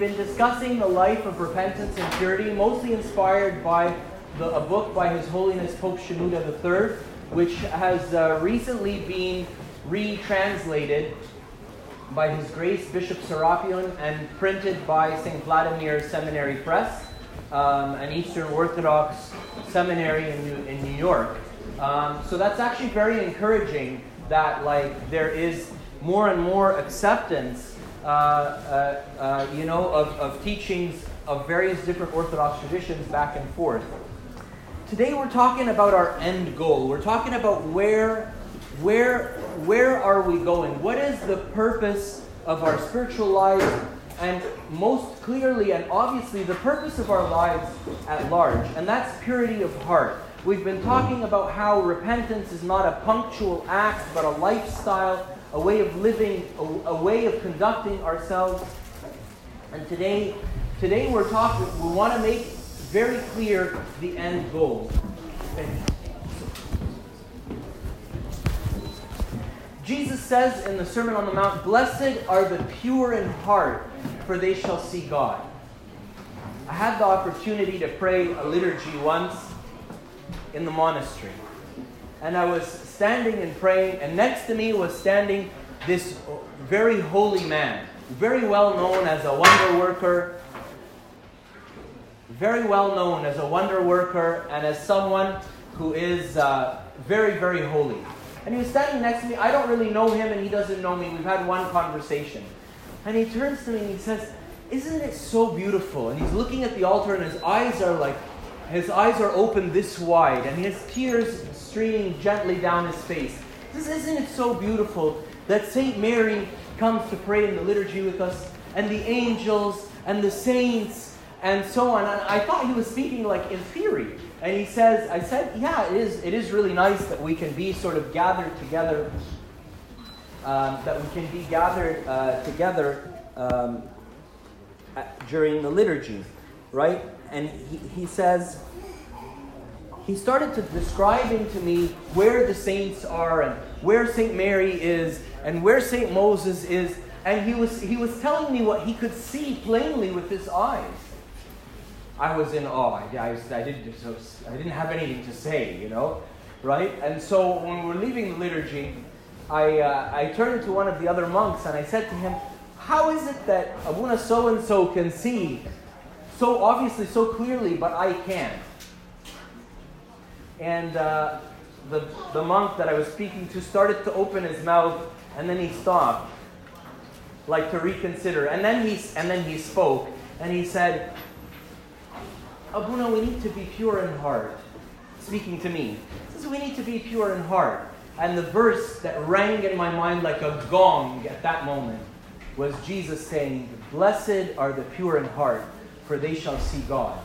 been discussing the life of repentance and purity, mostly inspired by the, a book by His Holiness Pope Shenouda III, which has uh, recently been retranslated by His Grace Bishop Serapion and printed by St. Vladimir Seminary Press, um, an Eastern Orthodox seminary in New, in New York. Um, so that's actually very encouraging that like there is more and more acceptance, Uh, uh, uh, you know, of, of teachings of various different Orthodox traditions back and forth. Today we're talking about our end goal. We're talking about where, where, where are we going? What is the purpose of our spiritual lives? And most clearly and obviously, the purpose of our lives at large, and that's purity of heart. We've been talking about how repentance is not a punctual act, but a lifestyle, a way of living, a, a way of conducting ourselves. And today, today we're talking, we want to make very clear the end goal. Jesus says in the Sermon on the Mount, Blessed are the pure in heart, for they shall see God. I had the opportunity to pray a liturgy once in the monastery. And I was standing and praying, and next to me was standing this very holy man, very well known as a wonder worker, very well known as a wonder worker and as someone who is uh, very, very holy. And he was standing next to me. I don't really know him, and he doesn't know me. We've had one conversation. And he turns to me and he says, Isn't it so beautiful? And he's looking at the altar, and his eyes are like his eyes are open this wide, and his tears streaming gently down his face. This isn't it so beautiful that Saint Mary comes to pray in the liturgy with us, and the angels and the saints and so on. And I thought he was speaking like in theory. And he says, I said, yeah, it is, it is really nice that we can be sort of gathered together, um, that we can be gathered uh, together um, at, during the liturgy, right? and he, he says, he started to describing to me where the saints are and where St. Mary is and where St. Moses is. And he was, he was telling me what he could see plainly with his eyes. I was in awe. I, I, I, didn't, I didn't have anything to say, you know, right? And so when we were leaving the liturgy, I, uh, I turned to one of the other monks and I said to him, How is it that Abuna so and so can see so obviously, so clearly, but I can't. And uh, the, the monk that I was speaking to started to open his mouth, and then he stopped, like to reconsider. And then he, and then he spoke, and he said, Abuna, we need to be pure in heart. Speaking to me. Says, We need to be pure in heart. And the verse that rang in my mind like a gong at that moment was Jesus saying, Blessed are the pure in heart, for they shall see God.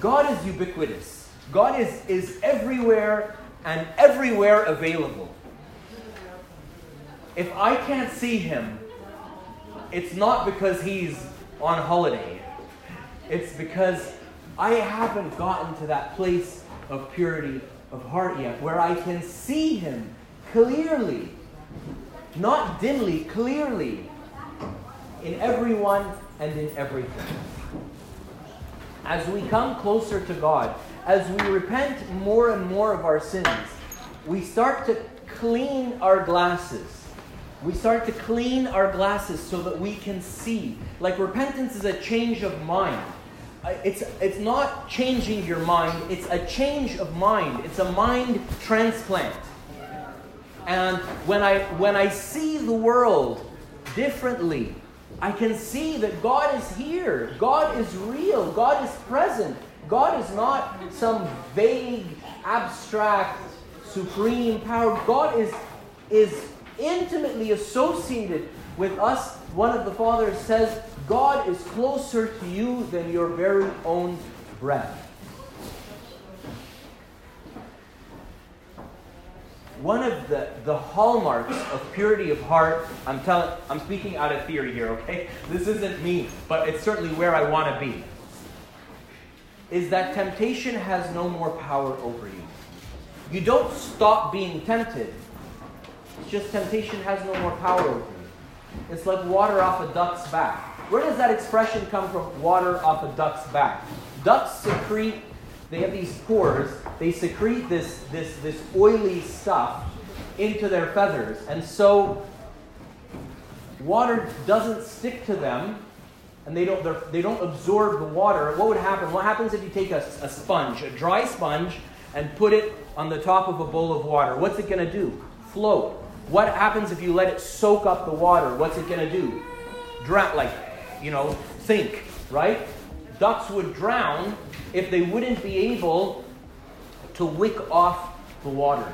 God is ubiquitous. God is, is everywhere and everywhere available. If I can't see him, it's not because he's on holiday. It's because I haven't gotten to that place of purity of heart yet where I can see him clearly, not dimly, clearly, in everyone and in everything as we come closer to God, as we repent more and more of our sins, we start to clean our glasses. We start to clean our glasses so that we can see. Like repentance is a change of mind. Uh, it's, it's not changing your mind, it's a change of mind. It's a mind transplant. And when I, when I see the world differently, I can see that God is here. God is real. God is present. God is not some vague, abstract, supreme power. God is, is intimately associated with us. One of the fathers says, God is closer to you than your very own breath. one of the, the hallmarks of purity of heart, I'm telling I'm speaking out of theory here, okay? This isn't me, but it's certainly where I want to be. Is that temptation has no more power over you. You don't stop being tempted. It's just temptation has no more power over you. It's like water off a duck's back. Where does that expression come from? Water off a duck's back. Ducks secrete, they have these pores, they secrete this, this, this oily stuff into their feathers. And so water doesn't stick to them and they don't, they don't absorb the water. What would happen? What happens if you take a, a sponge, a dry sponge, and put it on the top of a bowl of water? What's it going to do? Float. What happens if you let it soak up the water? What's it going to do? Drown, like, you know, sink, right? Ducks would drown if they wouldn't be able to wick off the water.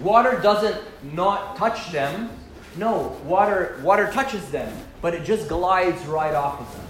Water doesn't not touch them. No, water, water touches them, but it just glides right off of them.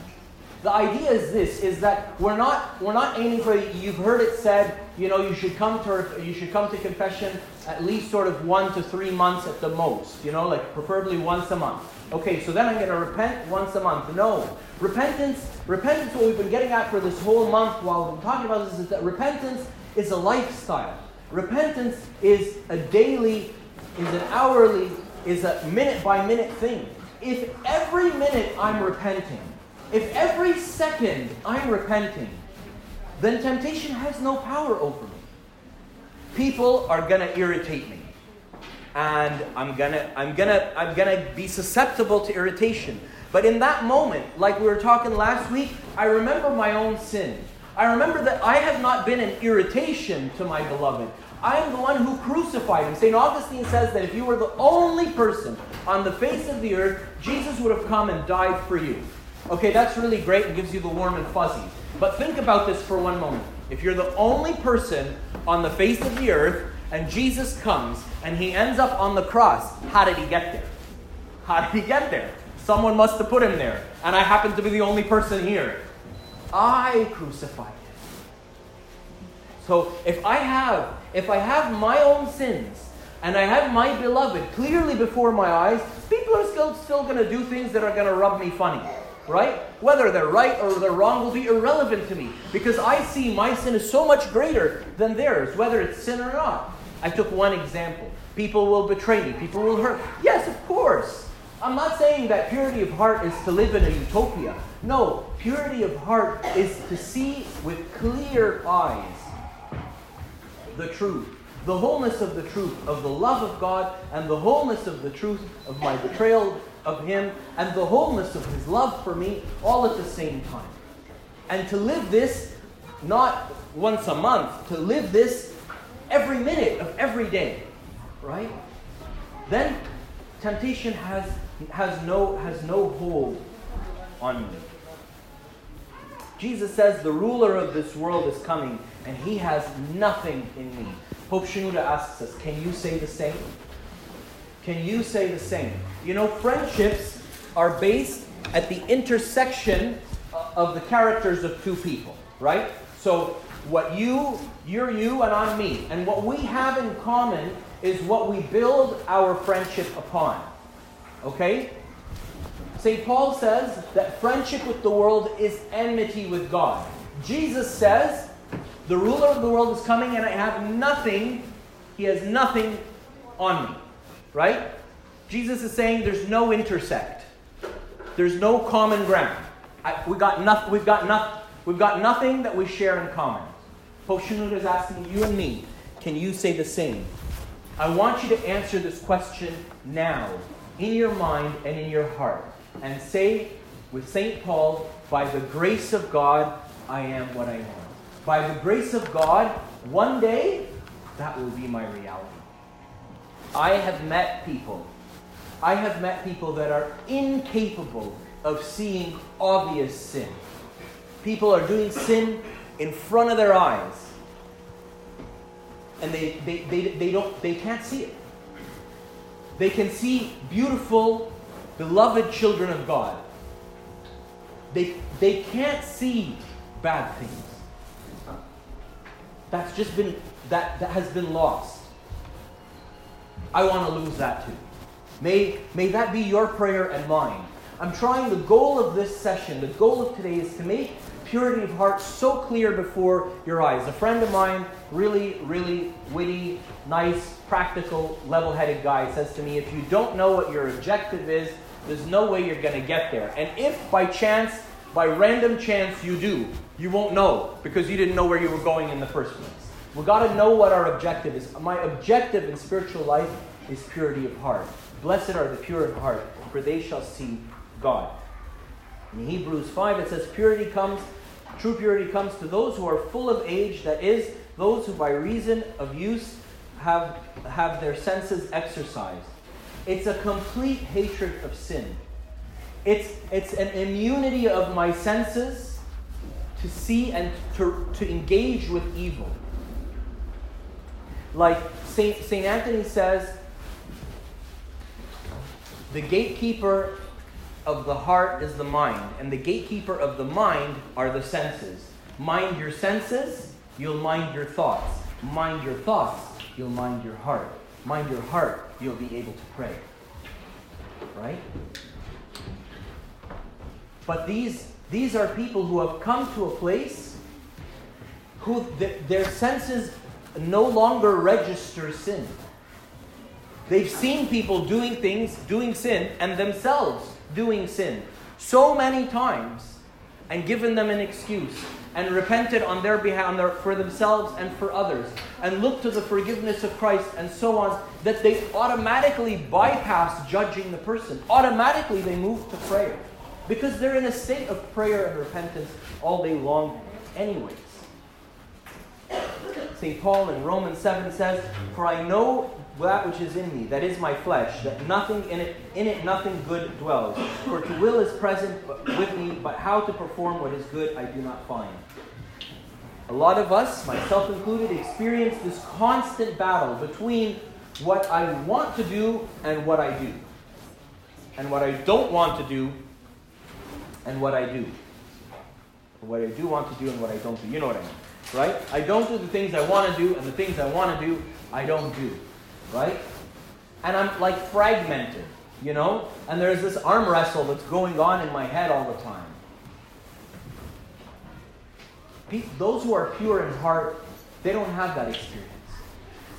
The idea is this: is that we're not we're not aiming for. You've heard it said, you know, you should come to you should come to confession at least sort of one to three months at the most. You know, like preferably once a month. Okay, so then I'm going to repent once a month. No, repentance. Repentance. What we've been getting at for this whole month while we're talking about this is that repentance is a lifestyle. Repentance is a daily, is an hourly, is a minute by minute thing. If every minute I'm repenting, if every second I'm repenting, then temptation has no power over me. People are going to irritate me. And I'm going to I'm going to I'm going to be susceptible to irritation. But in that moment, like we were talking last week, I remember my own sin. I remember that I have not been an irritation to my beloved. I am the one who crucified him. St. Augustine says that if you were the only person on the face of the earth, Jesus would have come and died for you. Okay, that's really great and gives you the warm and fuzzy. But think about this for one moment. If you're the only person on the face of the earth and Jesus comes and he ends up on the cross, how did he get there? How did he get there? Someone must have put him there. And I happen to be the only person here. I crucified him. So if I have if I have my own sins and I have my beloved clearly before my eyes, people are still still going to do things that are going to rub me funny. Right? Whether they're right or they're wrong will be irrelevant to me because I see my sin is so much greater than theirs, whether it's sin or not. I took one example. People will betray me, people will hurt. Yes, of course. I'm not saying that purity of heart is to live in a utopia. No, purity of heart is to see with clear eyes the truth, the wholeness of the truth, of the love of God, and the wholeness of the truth of my betrayal of Him, and the wholeness of His love for me, all at the same time. And to live this not once a month, to live this every minute of every day, right? Then temptation has, has, no, has no hold on me. Jesus says, The ruler of this world is coming, and he has nothing in me. Pope Shenouda asks us, Can you say the same? Can you say the same? You know, friendships are based at the intersection of the characters of two people, right? So, what you, you're you, and I'm me. And what we have in common is what we build our friendship upon. Okay? St. Paul says that friendship with the world is enmity with God. Jesus says, the ruler of the world is coming and I have nothing, he has nothing on me. Right? Jesus is saying there's no intersect. There's no common ground. I, we got nothing, we've, got no, we've got nothing that we share in common. Pope Shenouda is asking you and me, can you say the same? I want you to answer this question now, in your mind and in your heart and say with St. Paul, by the grace of God, I am what I am. By the grace of God, one day, that will be my reality. I have met people, I have met people that are incapable of seeing obvious sin. People are doing sin in front of their eyes. And they, they, they, they, don't, they can't see it. They can see beautiful beloved children of God, they, they can't see bad things. That's just been, that, that has been lost. I want to lose that too. May, may that be your prayer and mine. I'm trying, the goal of this session, the goal of today is to make purity of heart so clear before your eyes. A friend of mine, really, really witty, nice, practical, level headed guy, says to me, If you don't know what your objective is, There's no way you're going to get there. And if by chance, by random chance, you do, you won't know because you didn't know where you were going in the first place. We've got to know what our objective is. My objective in spiritual life is purity of heart. Blessed are the pure in heart, for they shall see God. In Hebrews 5, it says, Purity comes, true purity comes to those who are full of age, that is, those who by reason of use have, have their senses exercised. It's a complete hatred of sin. It's, it's an immunity of my senses to see and to, to engage with evil. Like St. St. Anthony says, the gatekeeper of the heart is the mind, and the gatekeeper of the mind are the senses. Mind your senses, you'll mind your thoughts. Mind your thoughts, you'll mind your heart. Mind your heart, you'll be able to pray. Right? But these, these are people who have come to a place who th- their senses no longer register sin. They've seen people doing things, doing sin, and themselves doing sin so many times and given them an excuse and repented on their behalf on their, for themselves and for others and looked to the forgiveness of Christ and so on that they automatically bypass judging the person. Automatically they move to prayer because they're in a state of prayer and repentance all day long, anyways. St. Paul in Romans 7 says, For I know that which is in me, that is my flesh, that nothing in it, in it nothing good dwells. For to will is present with me, but how to perform what is good I do not find. A lot of us, myself included, experience this constant battle between what I want to do and what I do, and what I don't want to do and what I do, what I do want to do and what I don't do. You know what I mean, right? I don't do the things I want to do, and the things I want to do, I don't do right? And I'm like fragmented, you know? And there's this arm wrestle that's going on in my head all the time. Those who are pure in heart, they don't have that experience.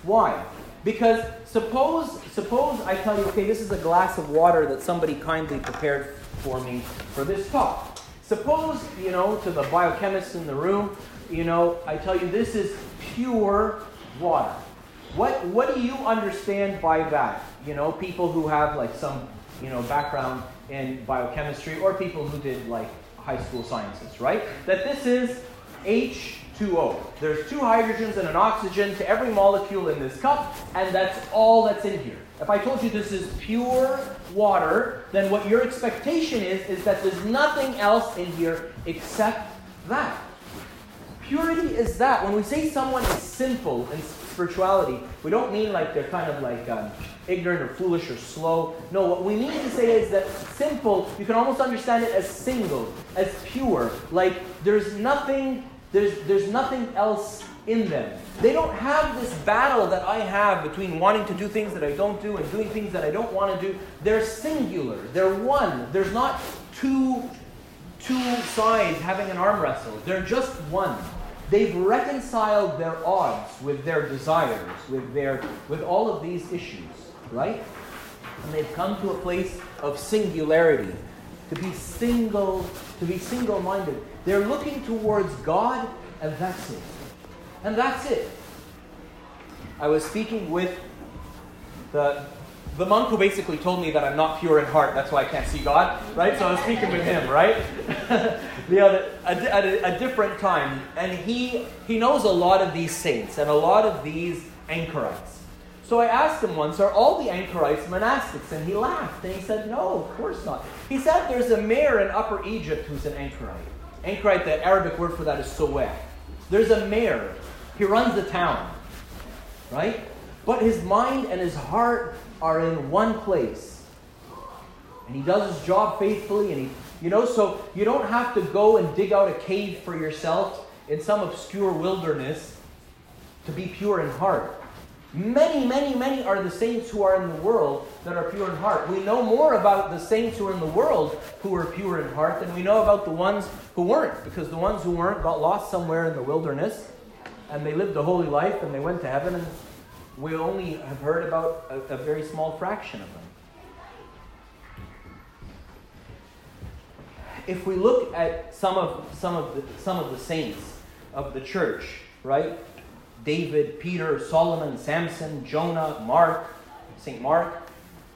Why? Because suppose suppose I tell you, okay, this is a glass of water that somebody kindly prepared for me for this talk. Suppose, you know, to the biochemists in the room, you know, I tell you this is pure water. What, what do you understand by that? You know, people who have like some, you know, background in biochemistry or people who did like high school sciences, right? That this is H2O. There's two hydrogens and an oxygen to every molecule in this cup, and that's all that's in here. If I told you this is pure water, then what your expectation is is that there's nothing else in here except that. Purity is that. When we say someone is sinful in spirituality, we don't mean like they're kind of like um, ignorant or foolish or slow. No, what we mean to say is that simple, you can almost understand it as single, as pure. Like there's nothing, there's, there's nothing else in them. They don't have this battle that I have between wanting to do things that I don't do and doing things that I don't want to do. They're singular. They're one. There's not two two sides having an arm wrestle. They're just one. They've reconciled their odds with their desires, with, their, with all of these issues, right? And they've come to a place of singularity, to be single, to be single-minded. They're looking towards God, and that's it. And that's it. I was speaking with the the monk who basically told me that I'm not pure in heart, that's why I can't see God, right? So I was speaking with him, right? the other, at a, a, different time, and he he knows a lot of these saints and a lot of these anchorites. So I asked him once, are all the anchorites monastics? And he laughed and he said, no, of course not. He said there's a mayor in Upper Egypt who's an anchorite. Anchorite, the Arabic word for that is soweh. There's a mayor. He runs the town, right? But his mind and his heart are in one place. And he does his job faithfully, and he, you know, so you don't have to go and dig out a cave for yourself in some obscure wilderness to be pure in heart. Many, many, many are the saints who are in the world that are pure in heart. We know more about the saints who are in the world who are pure in heart than we know about the ones who weren't, because the ones who weren't got lost somewhere in the wilderness and they lived a holy life and they went to heaven and we only have heard about a, a very small fraction of them. If we look at some of some of the some of the saints of the church, right? David, Peter, Solomon, Samson, Jonah, Mark, St. Mark,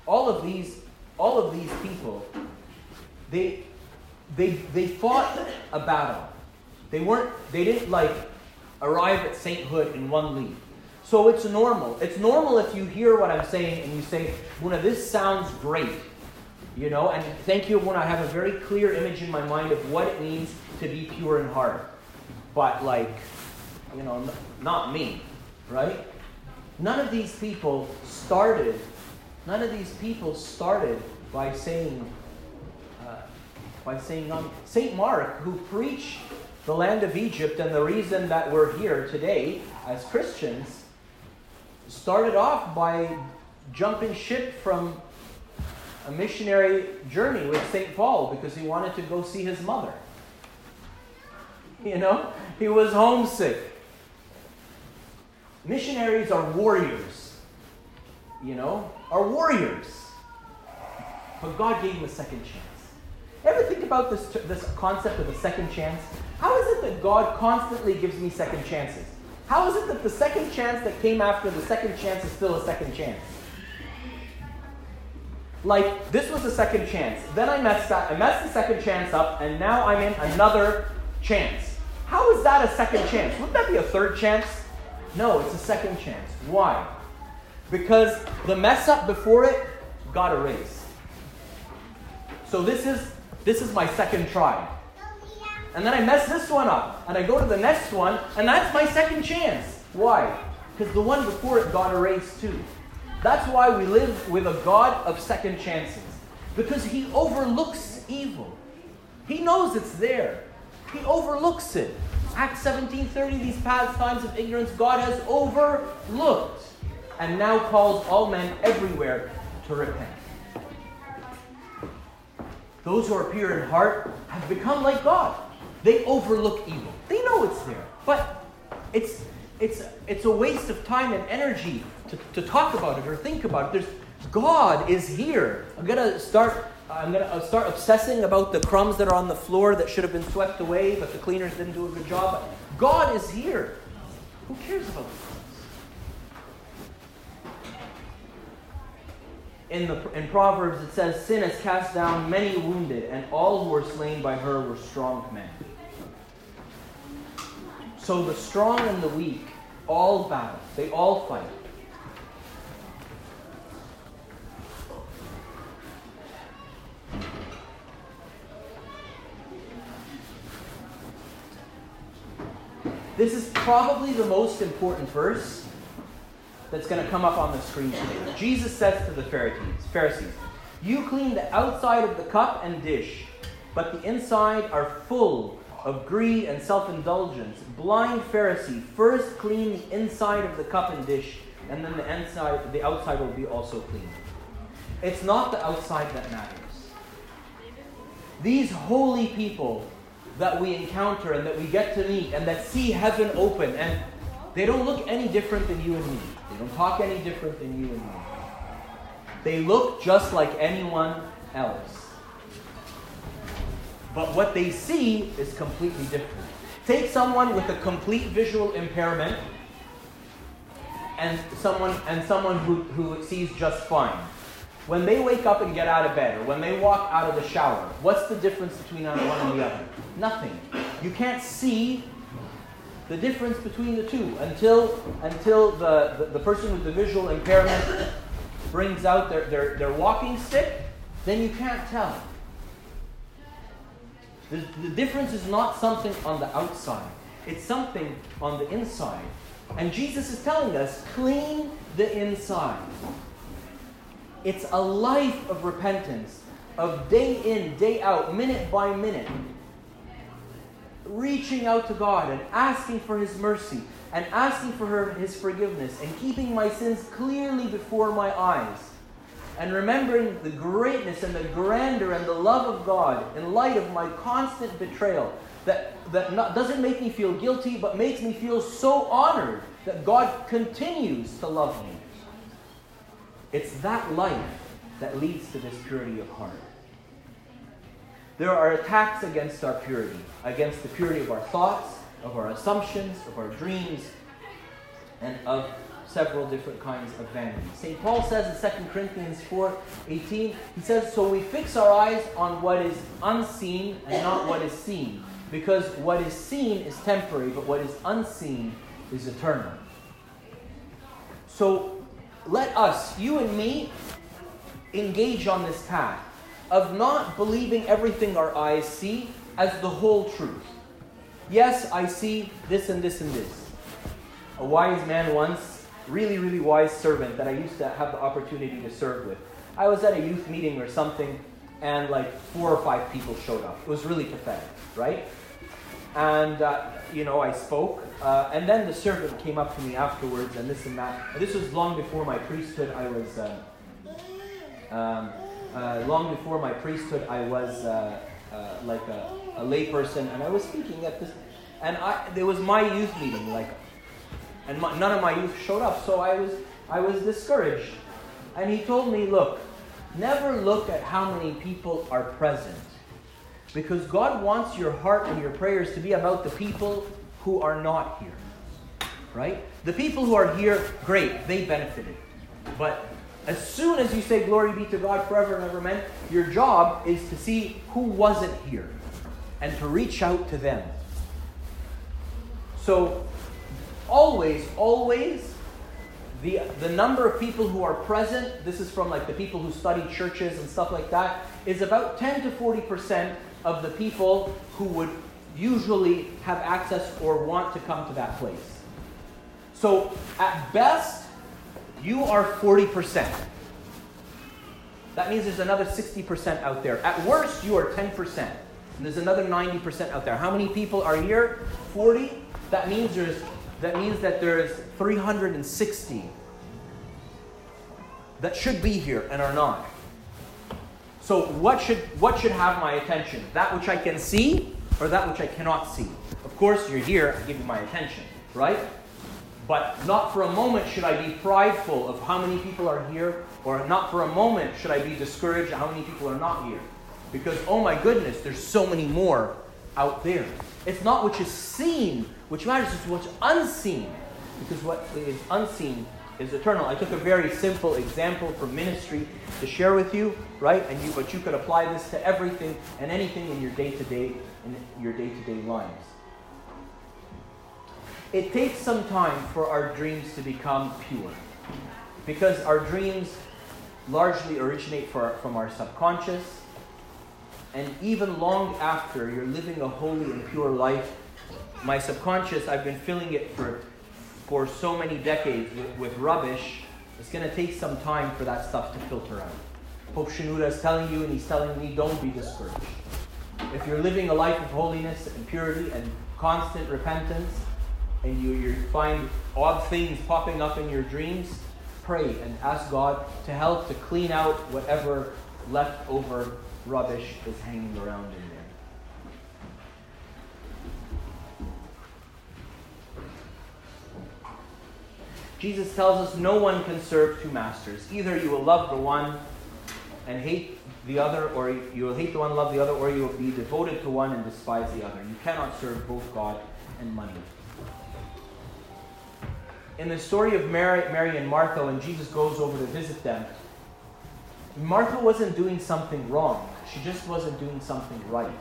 all of these all of these people, they they they fought a battle. They weren't they didn't like arrive at sainthood in one leap. So it's normal. It's normal if you hear what I'm saying and you say, Muna, this sounds great. You know, and thank you when I have a very clear image in my mind of what it means to be pure in heart. But like, you know, n- not me, right? None of these people started, none of these people started by saying, uh, by saying, um, St. Mark, who preached the land of Egypt and the reason that we're here today as Christians, started off by jumping ship from a missionary journey with St. Paul because he wanted to go see his mother. You know, he was homesick. Missionaries are warriors, you know, are warriors. But God gave him a second chance. Ever think about this, this concept of a second chance? How is it that God constantly gives me second chances? How is it that the second chance that came after the second chance is still a second chance? Like, this was a second chance. Then I messed up. I messed the second chance up, and now I'm in another chance. How is that a second chance? Wouldn't that be a third chance? No, it's a second chance. Why? Because the mess up before it got erased. So this is this is my second try. And then I mess this one up, and I go to the next one, and that's my second chance. Why? Because the one before it got erased too. That's why we live with a God of second chances. Because he overlooks evil. He knows it's there. He overlooks it. Acts 17:30, these past times of ignorance, God has overlooked and now calls all men everywhere to repent. Those who are pure in heart have become like God. They overlook evil. They know it's there. But it's it's it's a waste of time and energy to, to talk about it or think about it. There's God is here. I'm gonna start I'm gonna I'll start obsessing about the crumbs that are on the floor that should have been swept away, but the cleaners didn't do a good job. God is here. Who cares about the crumbs? In the in Proverbs it says, Sin has cast down many wounded, and all who were slain by her were strong men. So the strong and the weak all battle. They all fight. This is probably the most important verse that's going to come up on the screen today. Jesus says to the Pharisees, Pharisees, You clean the outside of the cup and dish, but the inside are full of greed and self indulgence. Blind Pharisee, first clean the inside of the cup and dish, and then the inside, the outside will be also clean. It's not the outside that matters. These holy people that we encounter and that we get to meet and that see heaven open, and they don't look any different than you and me. They don't talk any different than you and me. They look just like anyone else. But what they see is completely different. Take someone with a complete visual impairment and someone and someone who, who sees just fine. When they wake up and get out of bed, or when they walk out of the shower, what's the difference between one and the other? Nothing. You can't see the difference between the two until until the, the, the person with the visual impairment brings out their, their, their walking stick, then you can't tell. The, the difference is not something on the outside, it's something on the inside. And Jesus is telling us clean the inside. It's a life of repentance, of day in, day out, minute by minute, reaching out to God and asking for His mercy and asking for her, His forgiveness and keeping my sins clearly before my eyes and remembering the greatness and the grandeur and the love of God in light of my constant betrayal that, that not, doesn't make me feel guilty but makes me feel so honored that God continues to love me. It's that life that leads to this purity of heart. There are attacks against our purity, against the purity of our thoughts, of our assumptions, of our dreams, and of several different kinds of vanity. St. Paul says in 2 Corinthians 4 18, he says, So we fix our eyes on what is unseen and not what is seen, because what is seen is temporary, but what is unseen is eternal. So let us, you and me, engage on this path of not believing everything our eyes see as the whole truth. Yes, I see this and this and this. A wise man once, really, really wise servant that I used to have the opportunity to serve with. I was at a youth meeting or something, and like four or five people showed up. It was really pathetic, right? And, uh, you know, I spoke. Uh, and then the servant came up to me afterwards and this and that. This was long before my priesthood. I was, uh, um, uh, long before my priesthood, I was uh, uh, like a, a layperson. And I was speaking at this. And I, it was my youth meeting, like, and my, none of my youth showed up. So I was, I was discouraged. And he told me, look, never look at how many people are present because God wants your heart and your prayers to be about the people who are not here. Right? The people who are here, great, they benefited. But as soon as you say glory be to God forever and ever, amen, your job is to see who wasn't here and to reach out to them. So, always, always, the, the number of people who are present, this is from like the people who study churches and stuff like that, is about 10 to 40% of the people who would usually have access or want to come to that place. So, at best, you are 40%. That means there's another 60% out there. At worst, you are 10%. And there's another 90% out there. How many people are here? 40? That means there's that means that there's 360 that should be here and are not. So what should what should have my attention? That which I can see or that which I cannot see? Of course, you're here, I give you my attention, right? But not for a moment should I be prideful of how many people are here, or not for a moment should I be discouraged at how many people are not here. Because, oh my goodness, there's so many more out there. It's not what is seen which matters, it's what's unseen. Because what is unseen is eternal. I took a very simple example from ministry to share with you, right? And you, but you could apply this to everything and anything in your day-to-day in your day-to-day lives. It takes some time for our dreams to become pure, because our dreams largely originate from our subconscious, and even long after you're living a holy and pure life, my subconscious, I've been filling it for for so many decades with, with rubbish, it's going to take some time for that stuff to filter out. Pope Shenouda is telling you, and he's telling me, don't be discouraged. If you're living a life of holiness and purity and constant repentance, and you, you find odd things popping up in your dreams, pray and ask God to help to clean out whatever leftover rubbish is hanging around in there. Jesus tells us no one can serve two masters. Either you will love the one and hate the other, or you will hate the one love the other, or you will be devoted to one and despise the other. You cannot serve both God and money. In the story of Mary, Mary and Martha, when Jesus goes over to visit them, Martha wasn't doing something wrong. She just wasn't doing something right.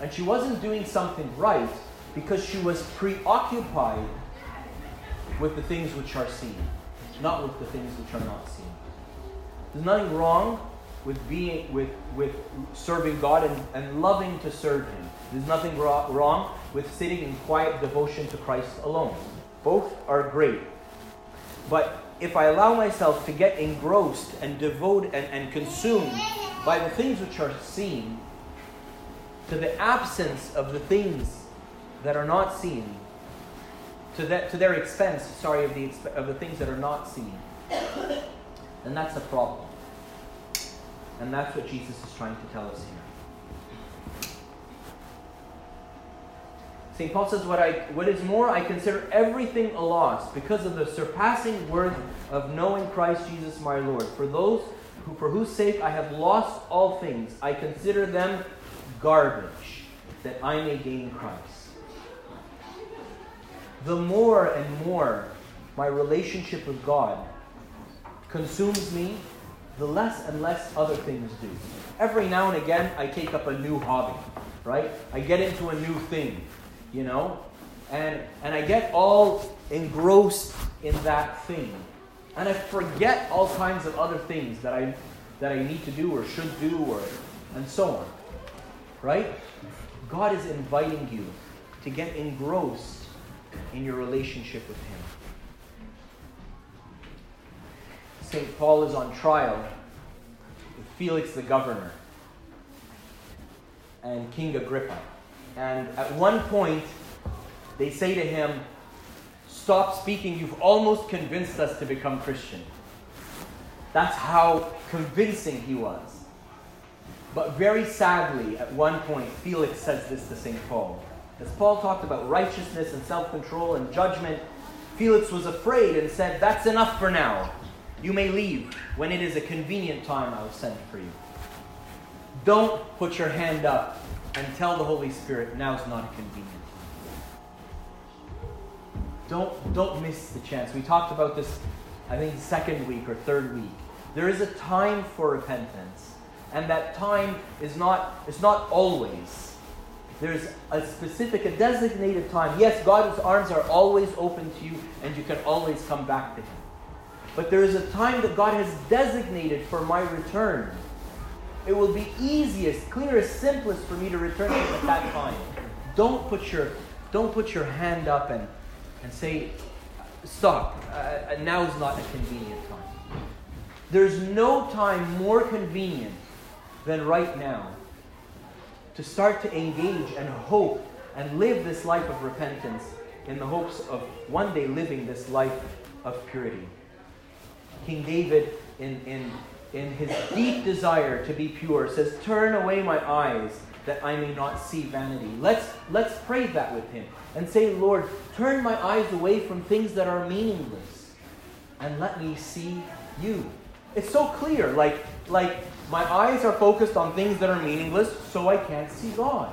And she wasn't doing something right because she was preoccupied with the things which are seen, not with the things which are not seen. There's nothing wrong with being with with serving God and, and loving to serve Him. There's nothing wrong with sitting in quiet devotion to Christ alone. Both are great. But if I allow myself to get engrossed and devoted and, and consumed by the things which are seen, to the absence of the things that are not seen, to, that, to their expense, sorry, of the, of the things that are not seen. And that's a problem. And that's what Jesus is trying to tell us here. St. Paul says, what, I, what is more, I consider everything a loss because of the surpassing worth of knowing Christ Jesus my Lord. For those who, for whose sake I have lost all things, I consider them garbage that I may gain Christ. The more and more my relationship with God consumes me, the less and less other things do. Every now and again, I take up a new hobby, right? I get into a new thing, you know? And, and I get all engrossed in that thing. And I forget all kinds of other things that I, that I need to do or should do or, and so on. Right? God is inviting you to get engrossed in your relationship with Him. St. Paul is on trial with Felix the governor and King Agrippa. And at one point, they say to him, Stop speaking, you've almost convinced us to become Christian. That's how convincing he was. But very sadly, at one point, Felix says this to St. Paul. As Paul talked about righteousness and self control and judgment, Felix was afraid and said, That's enough for now. You may leave. When it is a convenient time, I will send for you. Don't put your hand up and tell the Holy Spirit, now is not a convenient don't, don't miss the chance. We talked about this, I think, second week or third week. There is a time for repentance, and that time is not, is not always. There's a specific, a designated time. Yes, God's arms are always open to you, and you can always come back to Him. But there is a time that God has designated for my return. It will be easiest, clearest, simplest for me to return to at that time. Don't put your, don't put your hand up and and say, stop, uh, uh, now is not a convenient time. There's no time more convenient than right now to start to engage and hope and live this life of repentance in the hopes of one day living this life of purity. King David, in, in, in his deep desire to be pure, says, Turn away my eyes that I may not see vanity. Let's, let's pray that with him and say, Lord, turn my eyes away from things that are meaningless and let me see you. It's so clear. Like, like my eyes are focused on things that are meaningless, so I can't see God.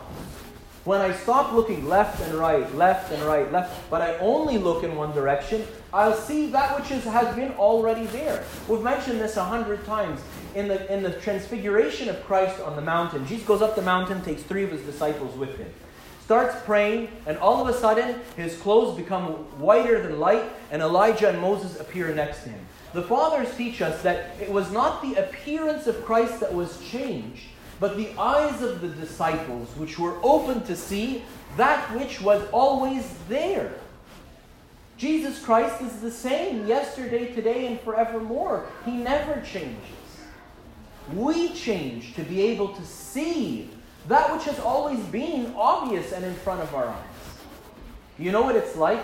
When I stop looking left and right, left and right, left, but I only look in one direction, I'll see that which is, has been already there. We've mentioned this a hundred times. In the, in the transfiguration of Christ on the mountain, Jesus goes up the mountain, takes three of his disciples with him starts praying, and all of a sudden, his clothes become whiter than light, and Elijah and Moses appear next to him. The fathers teach us that it was not the appearance of Christ that was changed, but the eyes of the disciples, which were open to see that which was always there. Jesus Christ is the same yesterday, today, and forevermore. He never changes. We change to be able to see that which has always been obvious and in front of our eyes. You know what it's like?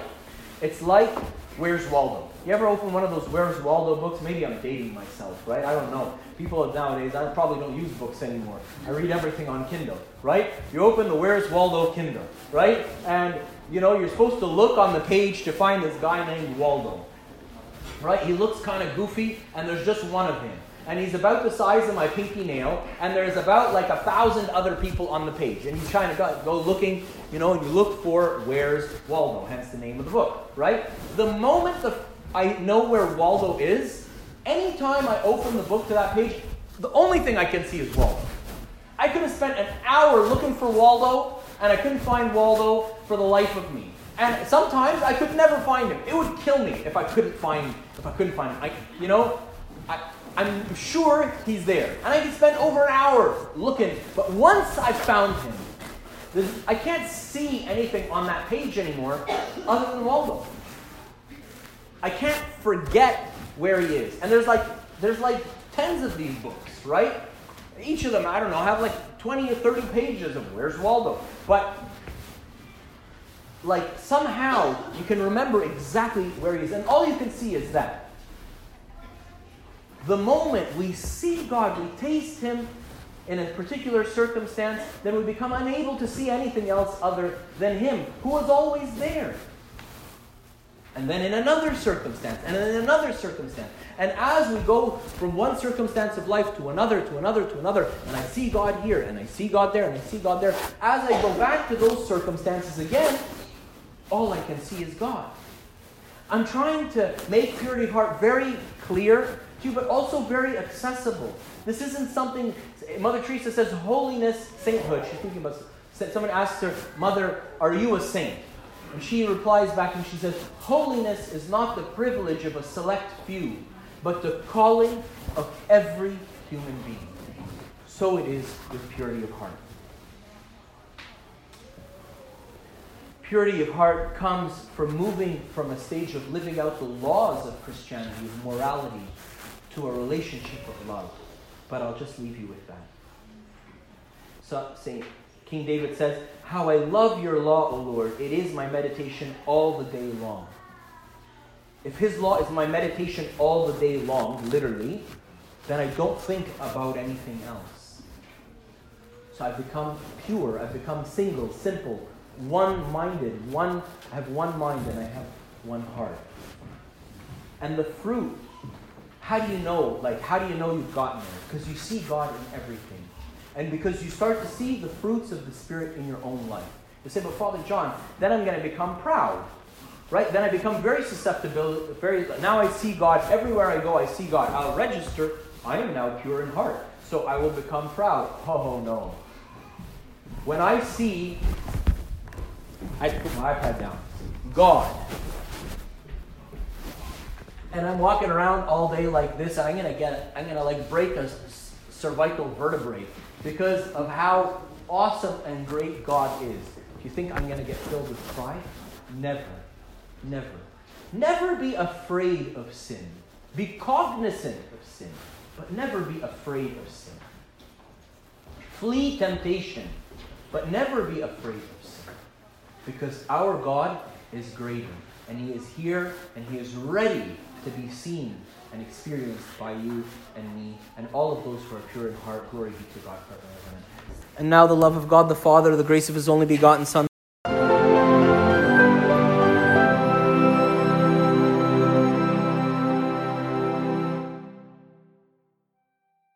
It's like Where's Waldo? You ever open one of those Where's Waldo books? Maybe I'm dating myself, right? I don't know. People nowadays, I probably don't use books anymore. I read everything on Kindle, right? You open the Where's Waldo Kindle, right? And you know, you're supposed to look on the page to find this guy named Waldo. Right? He looks kind of goofy, and there's just one of him and he's about the size of my pinky nail, and there's about like a thousand other people on the page. And you kind of go, go looking, you know, and you look for where's Waldo, hence the name of the book, right? The moment the, I know where Waldo is, anytime I open the book to that page, the only thing I can see is Waldo. I could have spent an hour looking for Waldo, and I couldn't find Waldo for the life of me. And sometimes I could never find him. It would kill me if I couldn't find if I couldn't find him. I, you know, I, I'm sure he's there. And I can spend over an hour looking. But once I've found him, I can't see anything on that page anymore other than Waldo. I can't forget where he is. And there's like there's like tens of these books, right? Each of them, I don't know, have like 20 or 30 pages of where's Waldo. But like somehow you can remember exactly where he is. And all you can see is that. The moment we see God, we taste Him in a particular circumstance, then we become unable to see anything else other than Him, who is always there. And then in another circumstance, and in another circumstance. And as we go from one circumstance of life to another, to another, to another, and I see God here, and I see God there, and I see God there, as I go back to those circumstances again, all I can see is God. I'm trying to make purity of heart very clear to you, but also very accessible. This isn't something, Mother Teresa says holiness, sainthood. She's thinking about, someone asks her, Mother, are you a saint? And she replies back and she says, Holiness is not the privilege of a select few, but the calling of every human being. So it is with purity of heart. Purity of heart comes from moving from a stage of living out the laws of Christianity, of morality, to a relationship of love. But I'll just leave you with that. So, St. King David says, How I love your law, O Lord. It is my meditation all the day long. If his law is my meditation all the day long, literally, then I don't think about anything else. So I've become pure, I've become single, simple, one minded, one I have one mind and I have one heart. And the fruit, how do you know? Like, how do you know you've gotten there? Because you see God in everything. And because you start to see the fruits of the Spirit in your own life. You say, but Father John, then I'm going to become proud. Right? Then I become very susceptible. Very now I see God everywhere I go. I see God. I'll register. I am now pure in heart, so I will become proud. Oh no! When I see, I put my iPad down. God, and I'm walking around all day like this. I'm gonna get. I'm gonna like break a cervical vertebrae because of how awesome and great God is. Do you think I'm gonna get filled with pride? Never. Never. Never be afraid of sin. Be cognizant of sin, but never be afraid of sin. Flee temptation, but never be afraid of sin. Because our God is greater, and He is here, and He is ready to be seen and experienced by you and me, and all of those who are pure in heart. Glory be to God forever. And now the love of God the Father, the grace of His only begotten Son.